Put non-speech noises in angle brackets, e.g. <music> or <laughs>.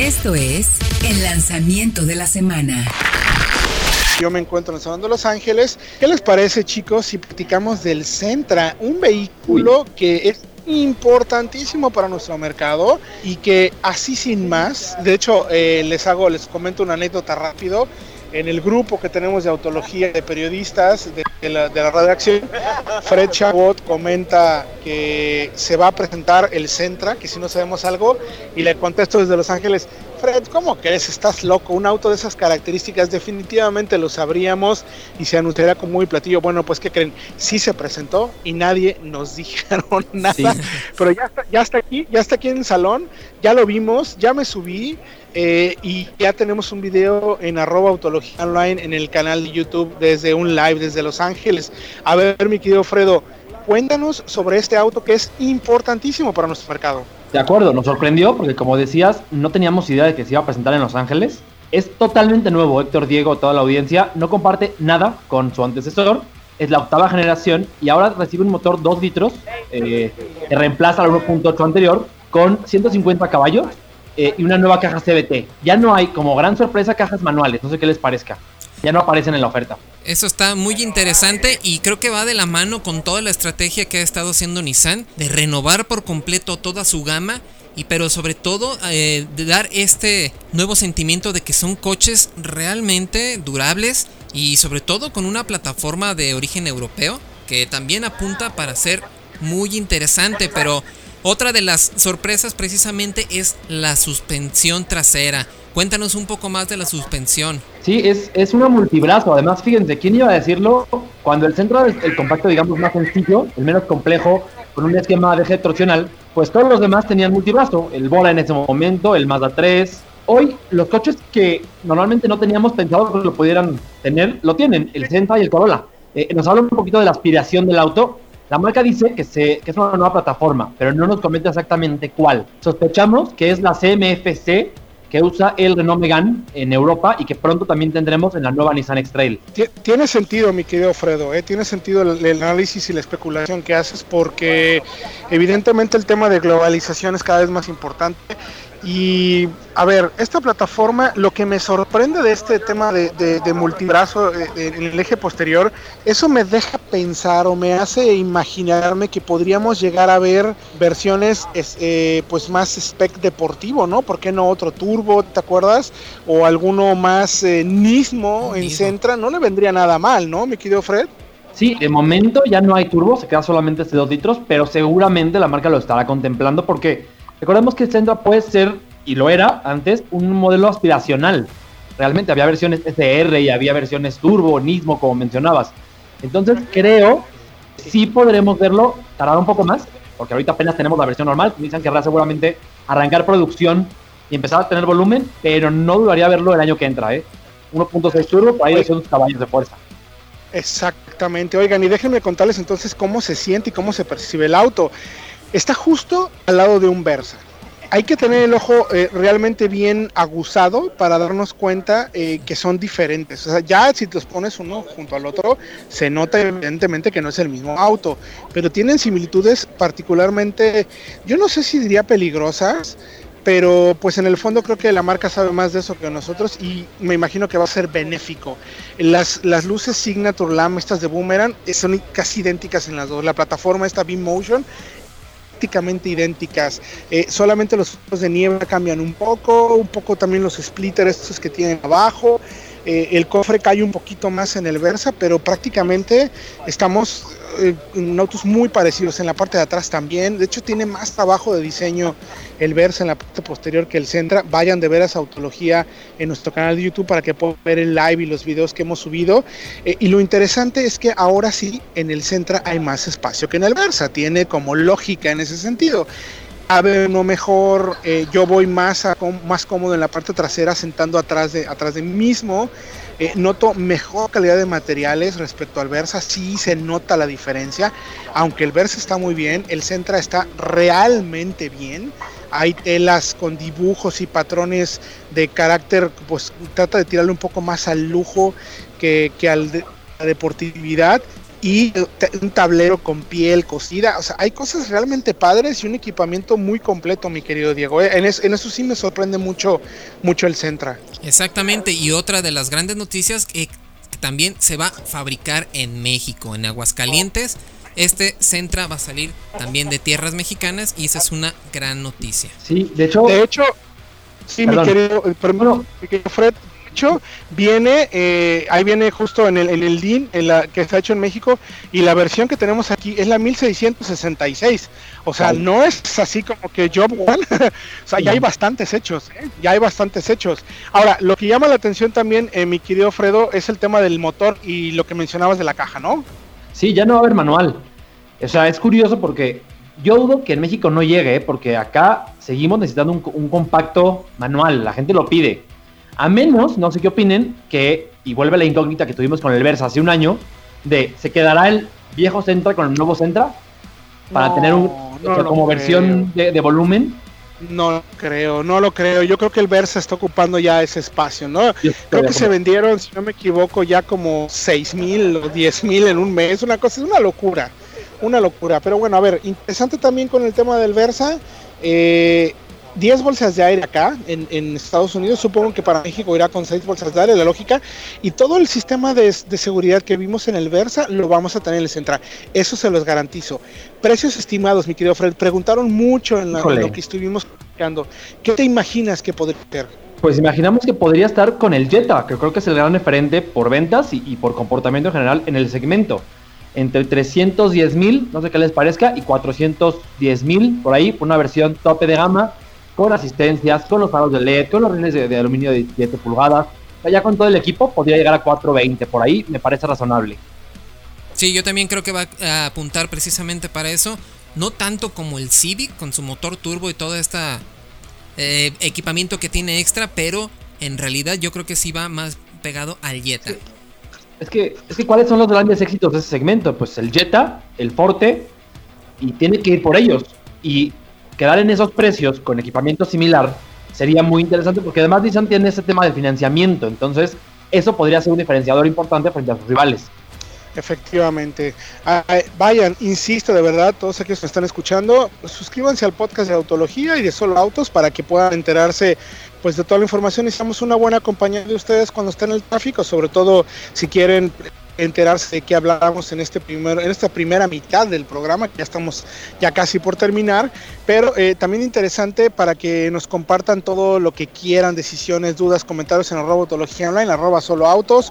Esto es el lanzamiento de la semana. Yo me encuentro en el Salón de Los Ángeles. ¿Qué les parece, chicos, si platicamos del Centra, un vehículo que es importantísimo para nuestro mercado y que así sin más, de hecho eh, les hago, les comento una anécdota rápido en el grupo que tenemos de autología de periodistas de, la, de redacción, Fred Chabot comenta que se va a presentar el Centra, que si no sabemos algo, y le contesto desde Los Ángeles, Fred, ¿cómo crees? Estás loco. Un auto de esas características definitivamente lo sabríamos y se anunciaría como muy platillo. Bueno, pues ¿qué creen? Sí se presentó y nadie nos <laughs> dijeron nada. Pero ya está, ya está aquí, ya está aquí en el salón, ya lo vimos, ya me subí. Eh, y ya tenemos un video en arroba autología online en el canal de YouTube desde un live desde Los Ángeles. A ver, mi querido Fredo, cuéntanos sobre este auto que es importantísimo para nuestro mercado. De acuerdo, nos sorprendió porque como decías, no teníamos idea de que se iba a presentar en Los Ángeles. Es totalmente nuevo, Héctor Diego, toda la audiencia, no comparte nada con su antecesor, es la octava generación y ahora recibe un motor 2 litros eh, que reemplaza al 1.8 anterior con 150 caballos eh, y una nueva caja CBT. Ya no hay como gran sorpresa cajas manuales, no sé qué les parezca. Ya no aparecen en la oferta. Eso está muy interesante y creo que va de la mano con toda la estrategia que ha estado haciendo Nissan de renovar por completo toda su gama y pero sobre todo eh, de dar este nuevo sentimiento de que son coches realmente durables y sobre todo con una plataforma de origen europeo que también apunta para ser muy interesante pero otra de las sorpresas precisamente es la suspensión trasera. Cuéntanos un poco más de la suspensión. Sí, es, es una multibrazo. Además, fíjense, ¿quién iba a decirlo? Cuando el centro es el compacto, digamos, más sencillo, el menos complejo, con un esquema de eje torsional, pues todos los demás tenían multibrazo. El Bola en ese momento, el Mazda 3. Hoy, los coches que normalmente no teníamos pensado que lo pudieran tener, lo tienen, el Sentra y el Corolla. Eh, nos habla un poquito de la aspiración del auto la marca dice que, se, que es una nueva plataforma, pero no nos comenta exactamente cuál. Sospechamos que es la CMFC que usa el Renault Megane en Europa y que pronto también tendremos en la nueva Nissan X-Trail. Tiene sentido, mi querido Fredo, ¿eh? tiene sentido el, el, análisis y la especulación que haces porque evidentemente el tema de globalización es cada vez más importante y a ver, esta plataforma, lo que me sorprende de este tema de, de, multibrazo eh, en el eje posterior, eso me deja pensar o me hace imaginarme que podríamos llegar a ver versiones eh, pues más spec deportivo, ¿no? ¿Por qué no otro turbo, te acuerdas? O alguno más eh, Nismo en Centra, no le vendría nada mal, ¿no, mi querido Fred? Sí, de momento ya no hay turbo, se queda solamente este 2 litros, pero seguramente la marca lo estará contemplando porque Recordemos que el Sentra puede ser, y lo era antes, un modelo aspiracional. Realmente había versiones SR y había versiones Turbo, Nismo, como mencionabas. Entonces creo sí podremos verlo tardar un poco más, porque ahorita apenas tenemos la versión normal. Nissan querrá seguramente arrancar producción y empezar a tener volumen, pero no dudaría verlo el año que entra, ¿eh? 1.6 turbo, por ahí son caballos de fuerza. Exactamente, oigan, y déjenme contarles entonces cómo se siente y cómo se percibe el auto está justo al lado de un Versa. Hay que tener el ojo eh, realmente bien aguzado para darnos cuenta eh, que son diferentes. O sea, ya si te pones uno junto al otro, se nota evidentemente que no es el mismo auto, pero tienen similitudes particularmente, yo no sé si diría peligrosas, pero pues en el fondo creo que la marca sabe más de eso que nosotros y me imagino que va a ser benéfico. Las, las luces Signature Lamp, estas de Boomerang, son casi idénticas en las dos. La plataforma, esta Beam Motion, prácticamente idénticas. Eh, solamente los focos de nieve cambian un poco, un poco también los splitters estos que tienen abajo. Eh, el cofre cae un poquito más en el Versa, pero prácticamente estamos en autos muy parecidos. En la parte de atrás también. De hecho, tiene más trabajo de diseño el Versa en la parte posterior que el Centra. Vayan de ver esa autología en nuestro canal de YouTube para que puedan ver el live y los videos que hemos subido. Eh, y lo interesante es que ahora sí, en el Centra hay más espacio que en el Versa. Tiene como lógica en ese sentido a ver no mejor, eh, yo voy más, a, más cómodo en la parte trasera sentando atrás de, atrás de mí mismo, eh, noto mejor calidad de materiales respecto al Versa, sí se nota la diferencia, aunque el Versa está muy bien, el Centra está realmente bien, hay telas con dibujos y patrones de carácter, pues trata de tirarle un poco más al lujo que, que a la deportividad y un tablero con piel cosida. O sea, hay cosas realmente padres y un equipamiento muy completo, mi querido Diego. ¿eh? En, eso sí me sorprende mucho, mucho el Centra. Exactamente, y otra de las grandes noticias que también se va a fabricar en México, en Aguascalientes. Este Centra va a salir también de tierras mexicanas y esa es una gran noticia. Sí, de hecho. De hecho, sí, mi querido, mi querido Fred, hecho, viene, eh, ahí viene justo en el, en el DIN, en la, que está hecho en México, y la versión que tenemos aquí es la 1666. O sea, no es así como que Job One, <laughs> o sea, ya hay bastantes hechos, ¿eh? ya hay bastantes hechos. Ahora, lo que llama la atención también, eh, mi querido Fredo, es el tema del motor y lo que mencionabas de la caja, ¿no? Sí, ya no va a haber manual. O sea, es curioso porque yo dudo que en México no llegue, porque acá seguimos necesitando un, un compacto manual, la gente lo pide. A menos, no sé qué opinen, que, y vuelve la incógnita que tuvimos con el Versa hace un año, de ¿se quedará el viejo Centra con el nuevo Centra? Para tener un, como versión de, volumen. No creo, no lo creo. Yo creo que el Versa está ocupando ya ese espacio, ¿no? creo que se vendieron, si no me equivoco, ya como 6 mil o 10 mil en un mes. Una cosa, es una locura. Una locura. Pero bueno, a ver, interesante también con el tema del Versa. Eh, 10 bolsas de aire acá en, Estados Unidos, supongo que para México irá con 6 bolsas de aire, la lógica, y todo el sistema de, seguridad que vimos en el Versa lo vamos a tener en el Central, eso se los garantizo. Precios estimados, mi querido Fred, preguntaron mucho en, lo que estuvimos explicando. ¿Qué te imaginas que podría ser? Pues imaginamos que podría estar con el Jetta, que creo que es el gran referente por ventas y, y por comportamiento en general en el segmento entre 310 mil, no sé qué les parezca, y 410 mil, por ahí, una versión tope de gama, con asistencias, con los faros de LED, con los rines de, aluminio de 7 pulgadas. ya con todo el equipo podría llegar a 420, por ahí me parece razonable. Sí, yo también creo que va a apuntar precisamente para eso. No tanto como el Civic con su motor turbo y todo este equipamiento que tiene extra, pero en realidad yo creo que sí va más pegado al Jetta. Es que, es que ¿cuáles son los grandes éxitos de ese segmento? Pues el Jetta, el Forte, y tiene que ir por ellos. Y quedar en esos precios con equipamiento similar sería muy interesante porque además Nissan tiene ese tema de financiamiento, entonces eso podría ser un diferenciador importante frente a sus rivales. Efectivamente. Ah, eh, vayan, insisto de verdad, todos aquellos que están escuchando, suscríbanse al podcast de Autología y de Solo Autos para que puedan enterarse pues de toda la información. Necesitamos una buena compañía de ustedes cuando estén en el tráfico, sobre todo si quieren enterarse de qué hablamos en este primer, en esta primera mitad del programa, que ya estamos ya casi por terminar, pero eh, también interesante para que nos compartan todo lo que quieran, decisiones, dudas, comentarios en Robotología Online, arroba solo autos.